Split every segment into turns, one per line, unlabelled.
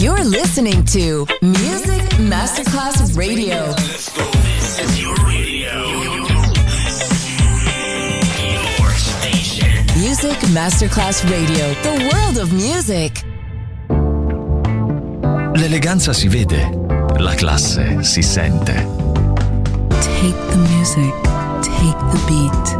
You're listening to Music Masterclass Radio.
This is your radio. Your station.
Music Masterclass Radio, the world of music.
L'eleganza si vede, la classe si sente.
Take the music, take the beat.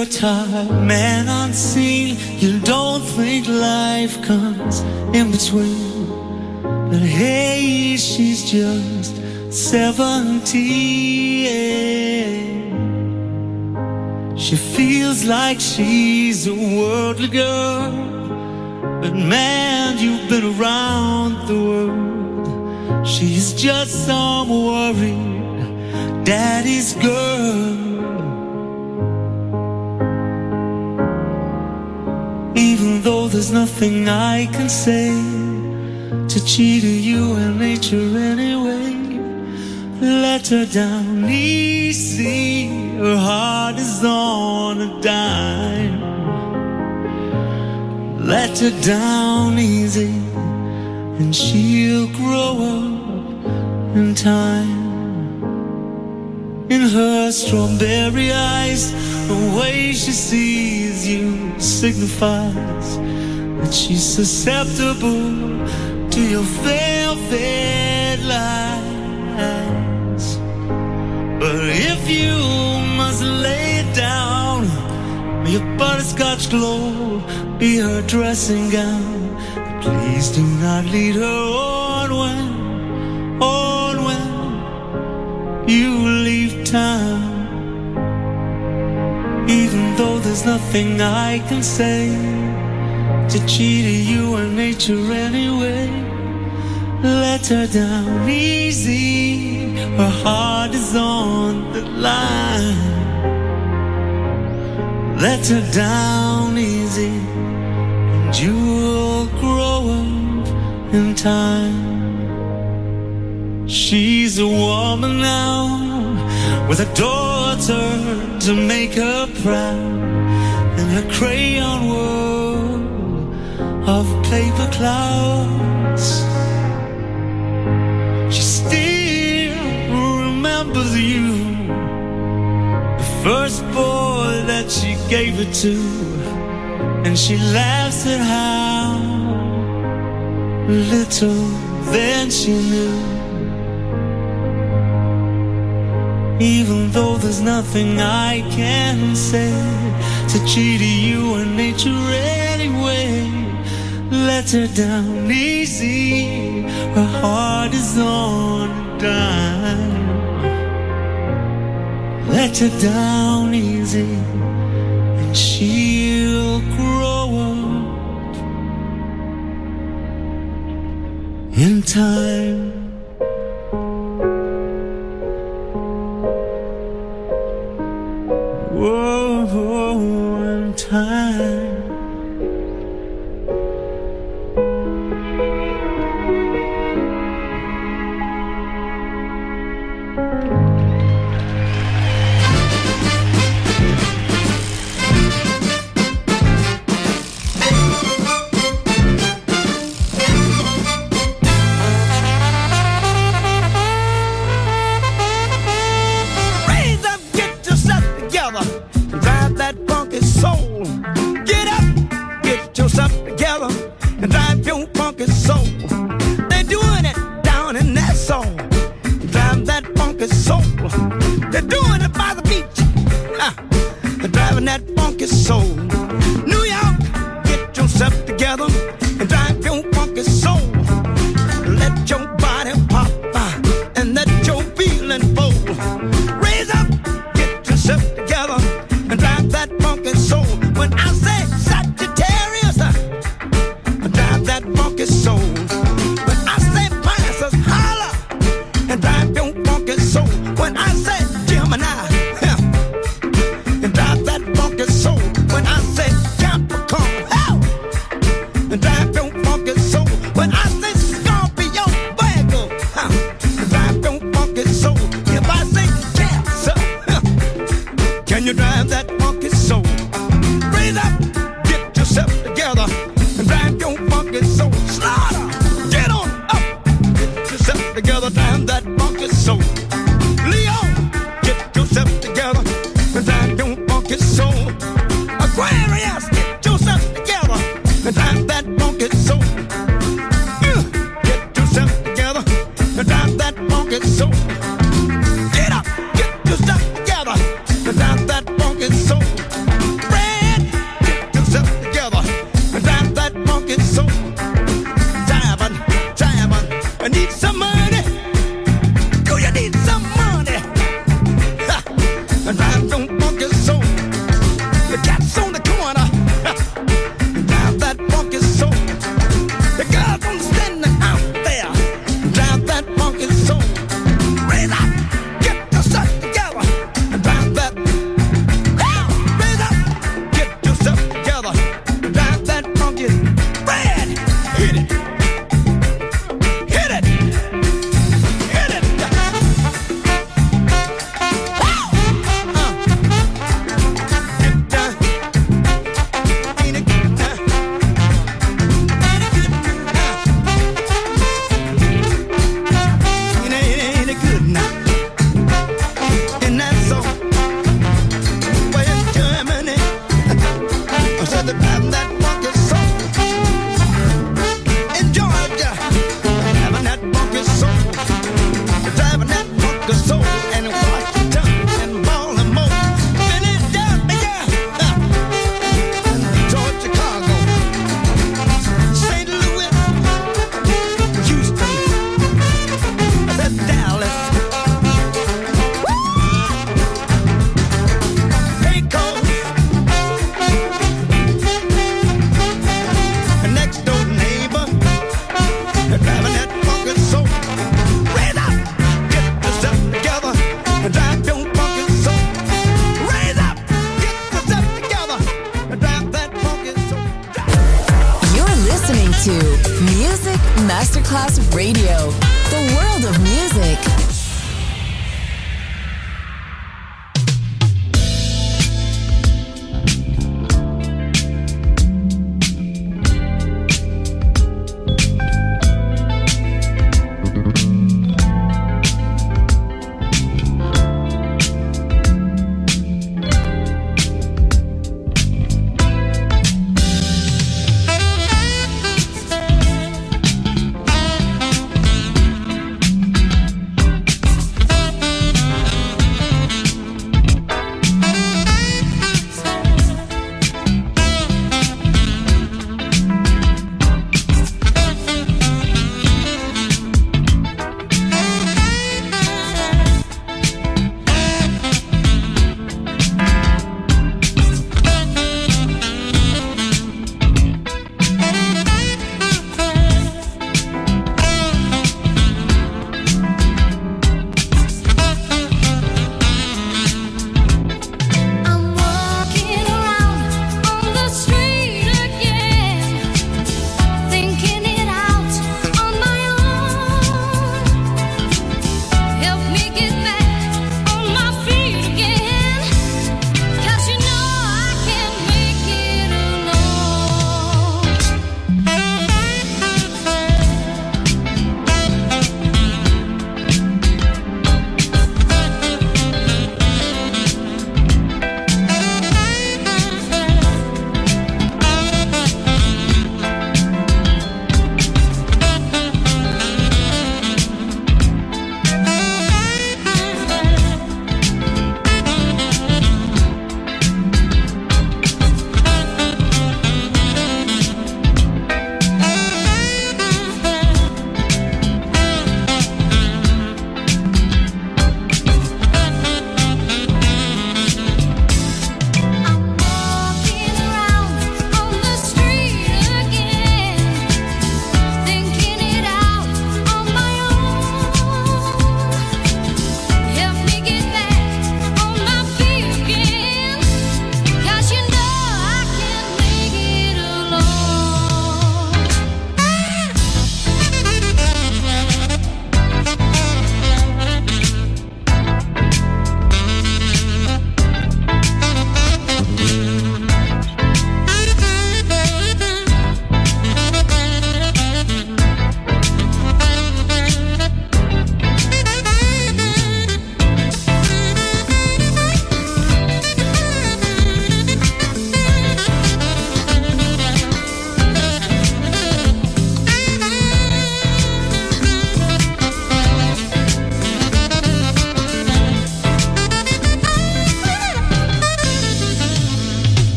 You're tired, man unseen. You don't think life comes in between. But hey, she's just seventeen. She feels like she's a worldly girl. But man, you've been around the world. She's just some worried daddy's girl. Even though there's nothing I can say to cheat you and nature anyway, let her down easy. Her heart is on a dime. Let her down easy, and she'll grow up in time. In her strawberry eyes, the way she sees you signifies that she's susceptible to your velvet lies. But if you must lay it down, may your butterscotch glow be her dressing gown. Please do not lead her on when, on when you leave town. Even though there's nothing I can say to cheat you and nature anyway, let her down easy. Her heart is on the line. Let her down easy, and you'll grow up in time. She's a woman now with a daughter to make her proud in her crayon world of paper clouds. She still remembers you, the first boy that she gave it to, and she laughs at how little then she knew. Even though there's nothing I can say to cheat you and nature anyway, let her down easy. Her heart is on a dime. Let her down easy, and she'll grow up in time. Time.
They're that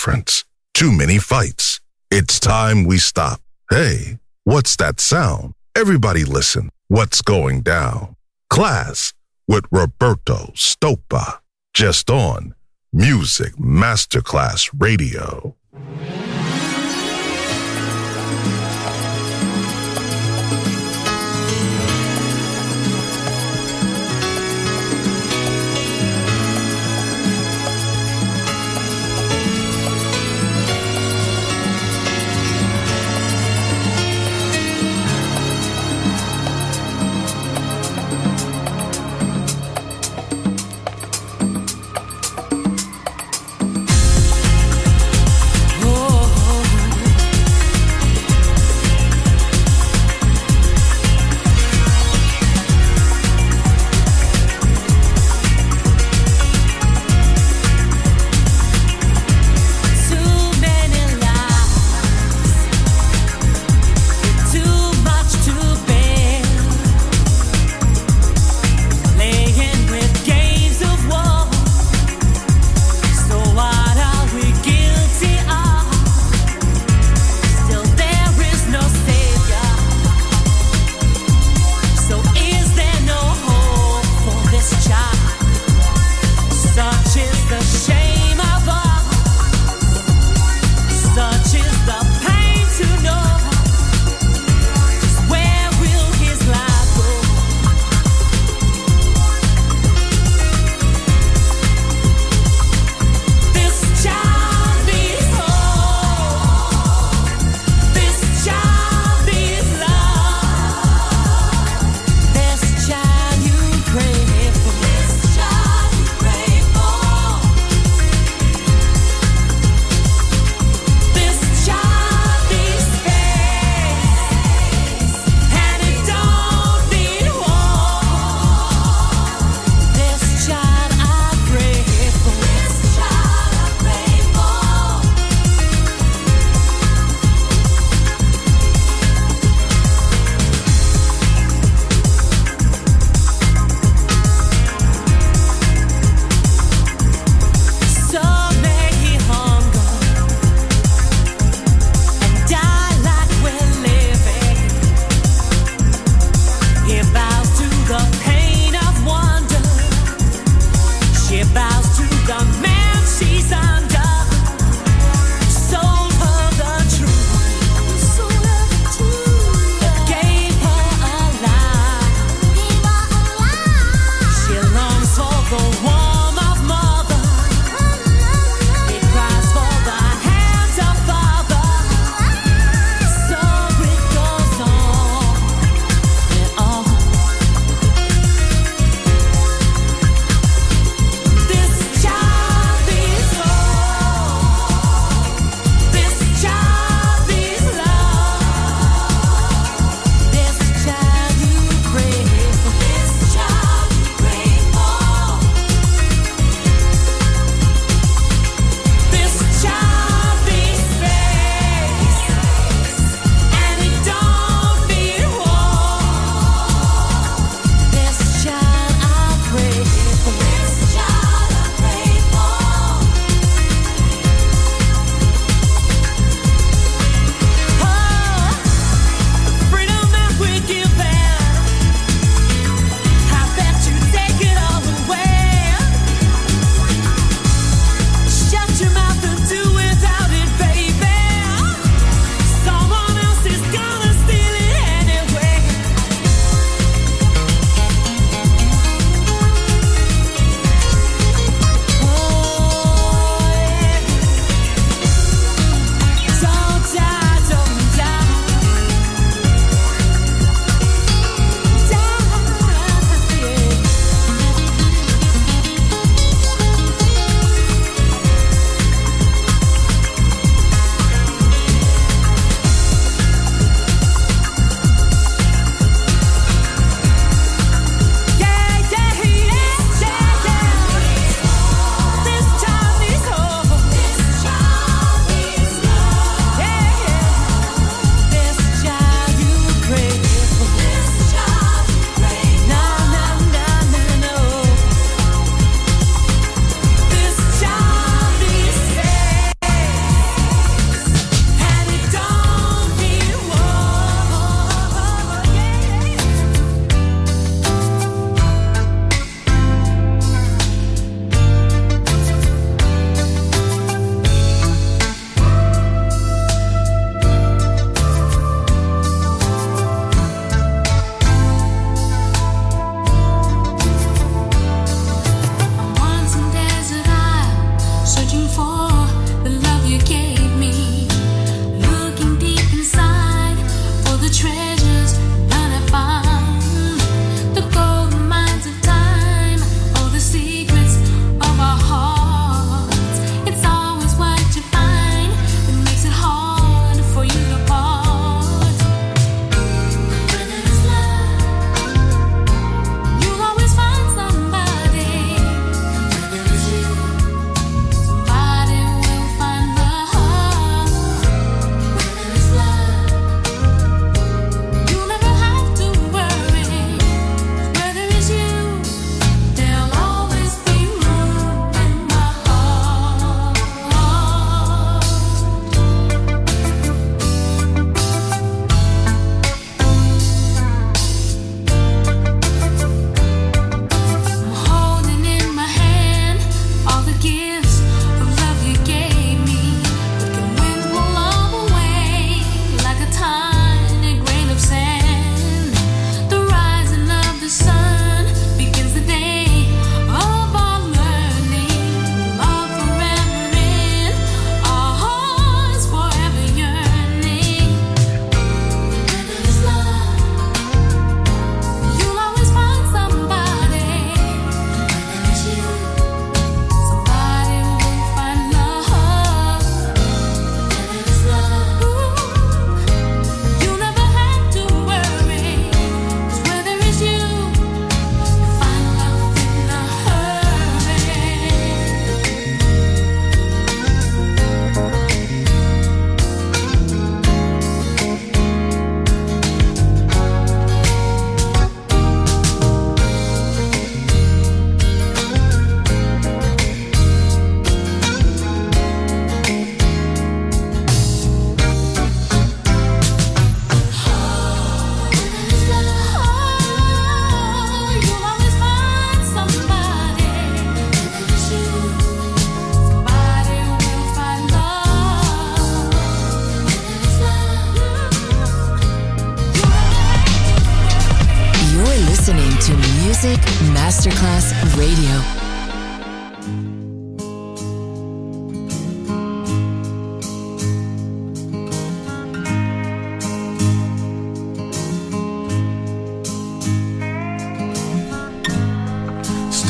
much indifference, too many fights. It's time we stop. Hey, what's that sound? Everybody listen. What's going down? Klass with Roberto Stoppa. Just on Music Masterclass Radio.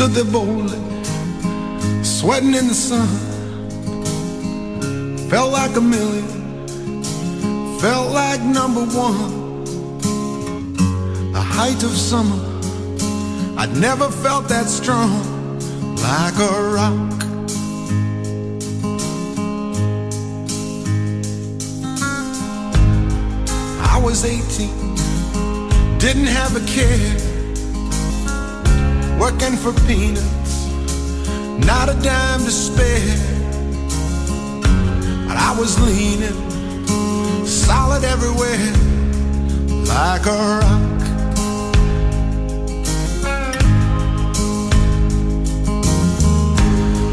Stood there boldly, sweating in the sun. Felt like a million, felt like number one. The height of summer, I'd never felt that strong, like a rock. I was 18, didn't have a care, working for peanuts, not a dime to spare. But I was leaning, solid everywhere, like a rock.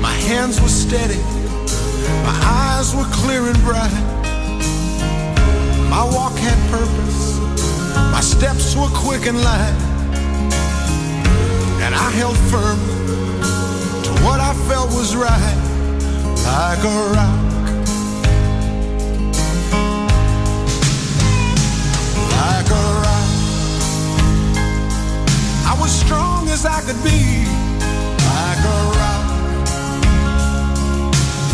My hands were steady, my eyes were clear and bright. My walk had purpose, my steps were quick and light. I held firm to what I felt was right, like a rock. Like a rock. I was strong as I could be, like a rock.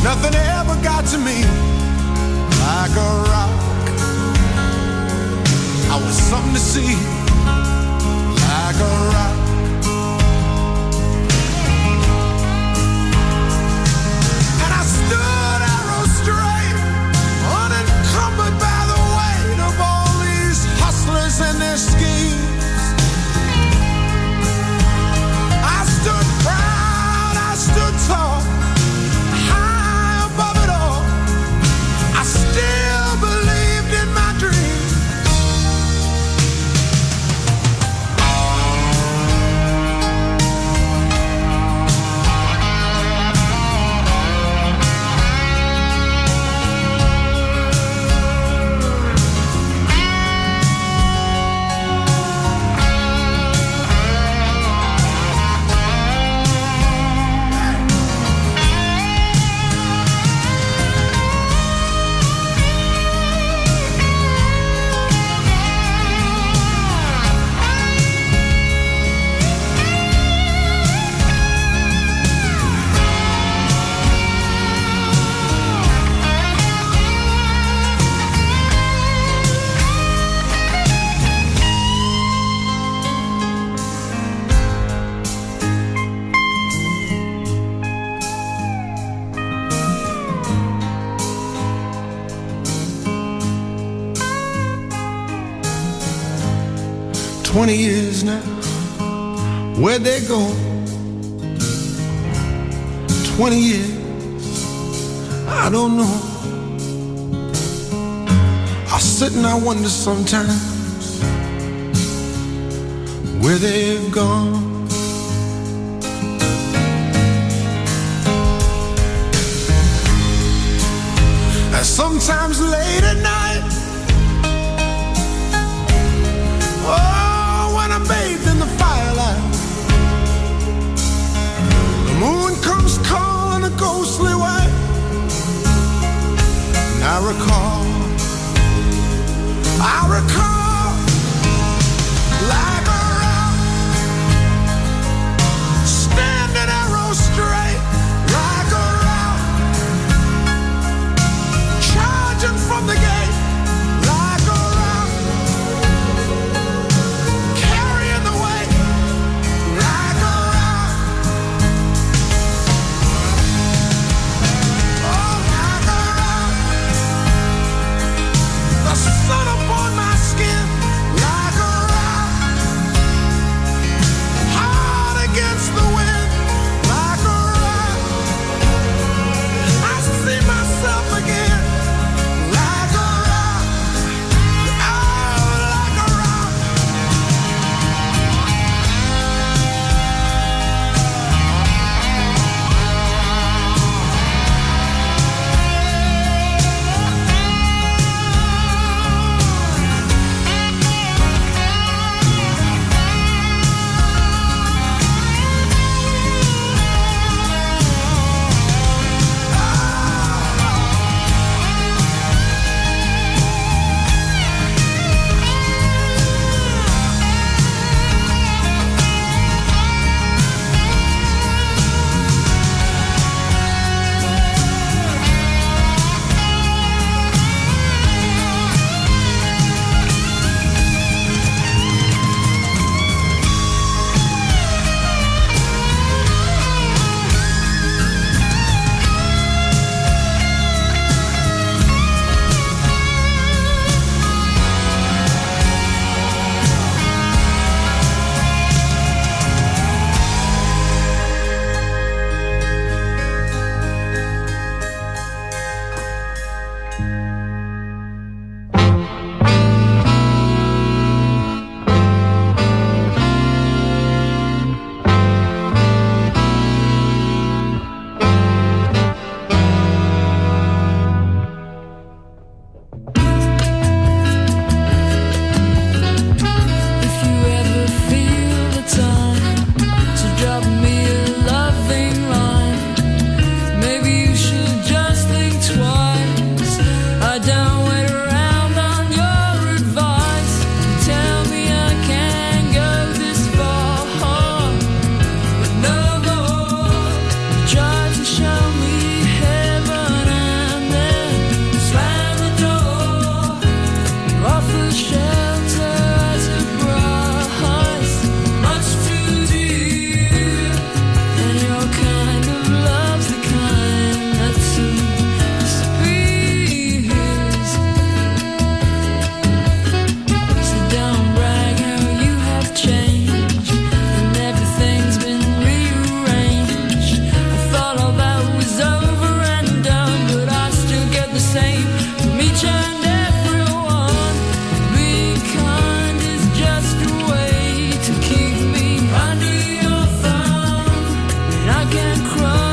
Nothing ever got to me, like a rock. I was something to see, wonder sometimes I
can cry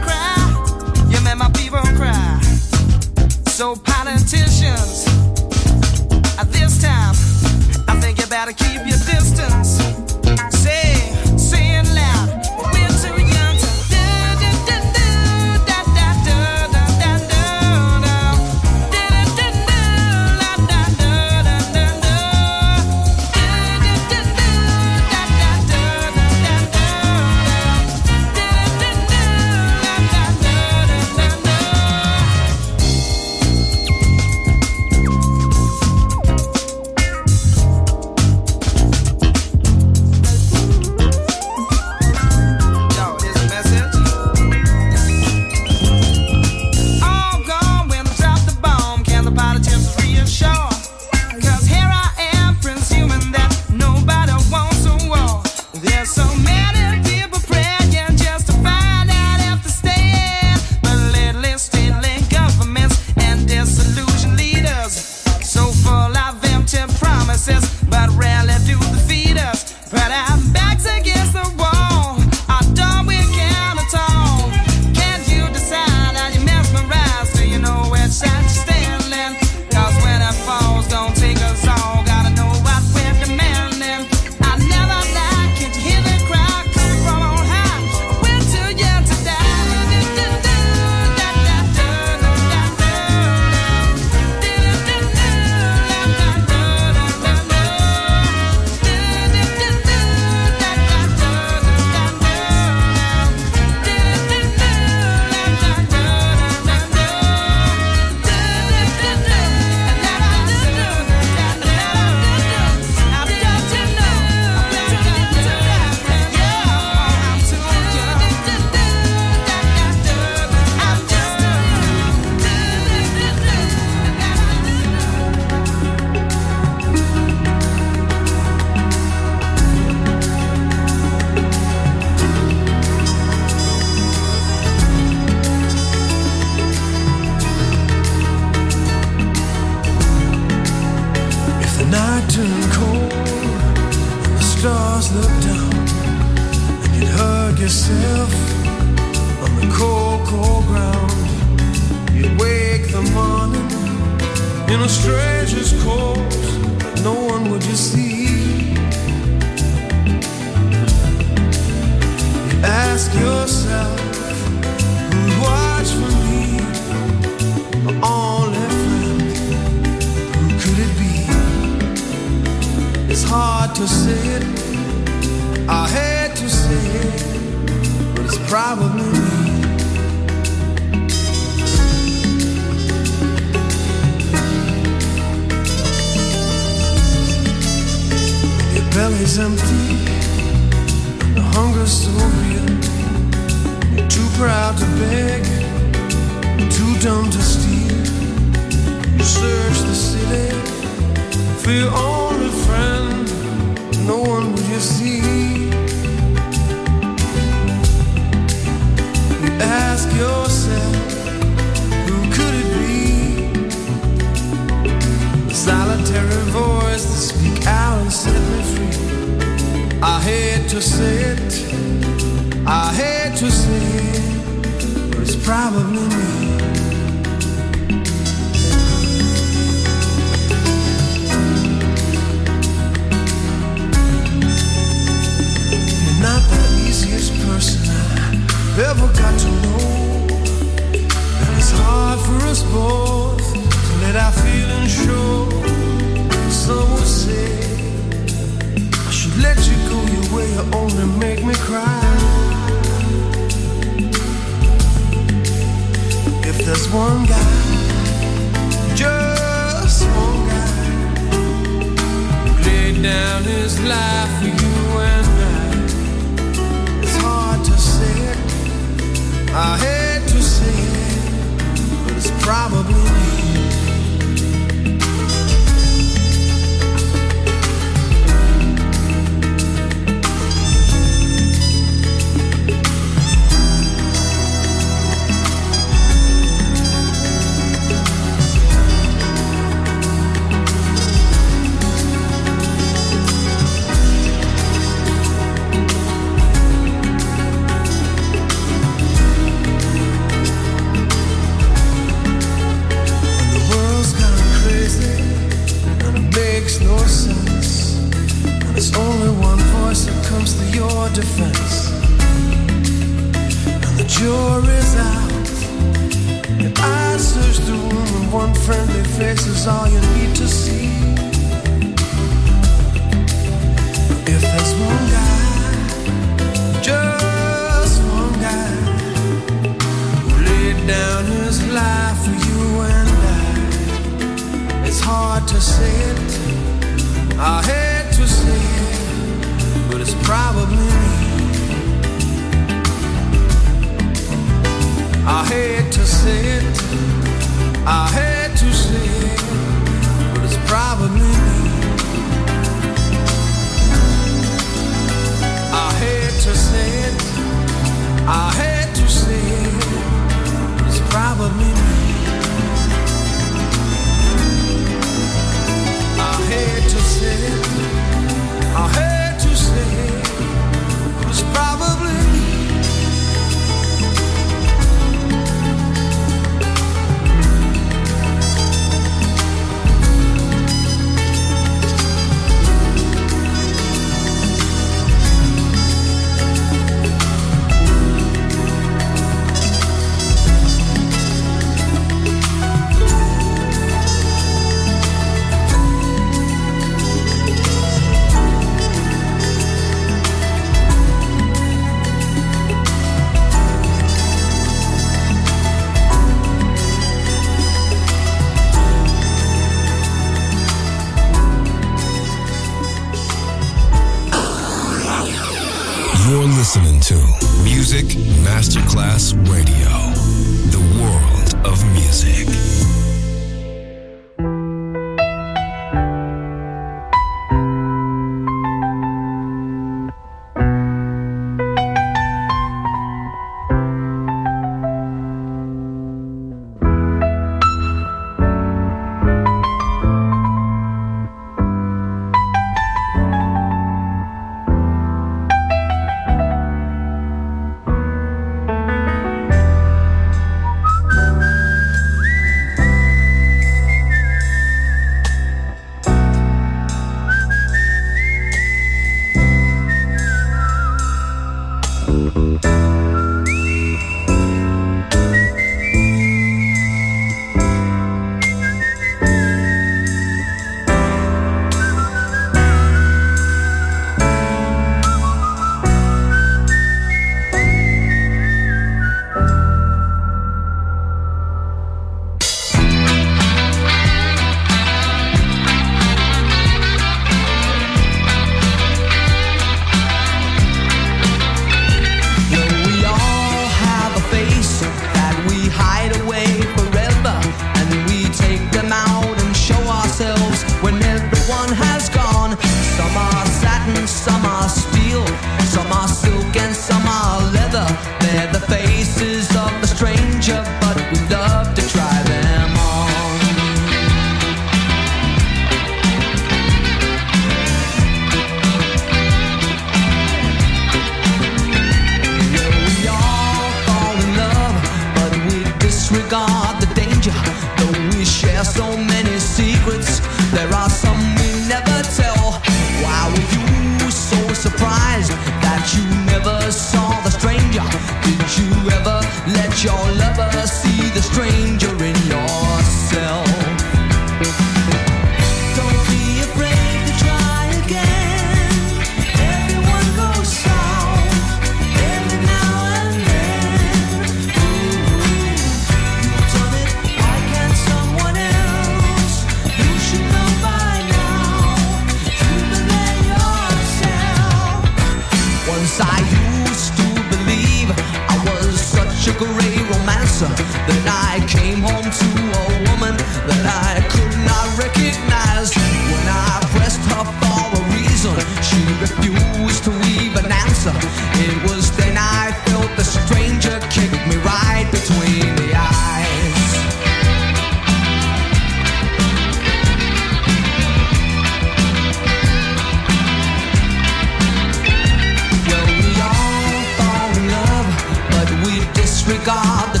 Disregard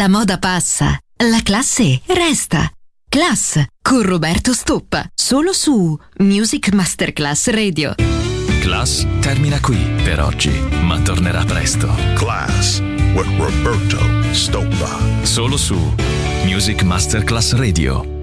La moda passa, la classe resta. Class con Roberto Stoppa, solo su Music Masterclass Radio.
Class termina qui per oggi, ma tornerà presto.
Class with Roberto Stoppa.
Solo su Music Masterclass Radio.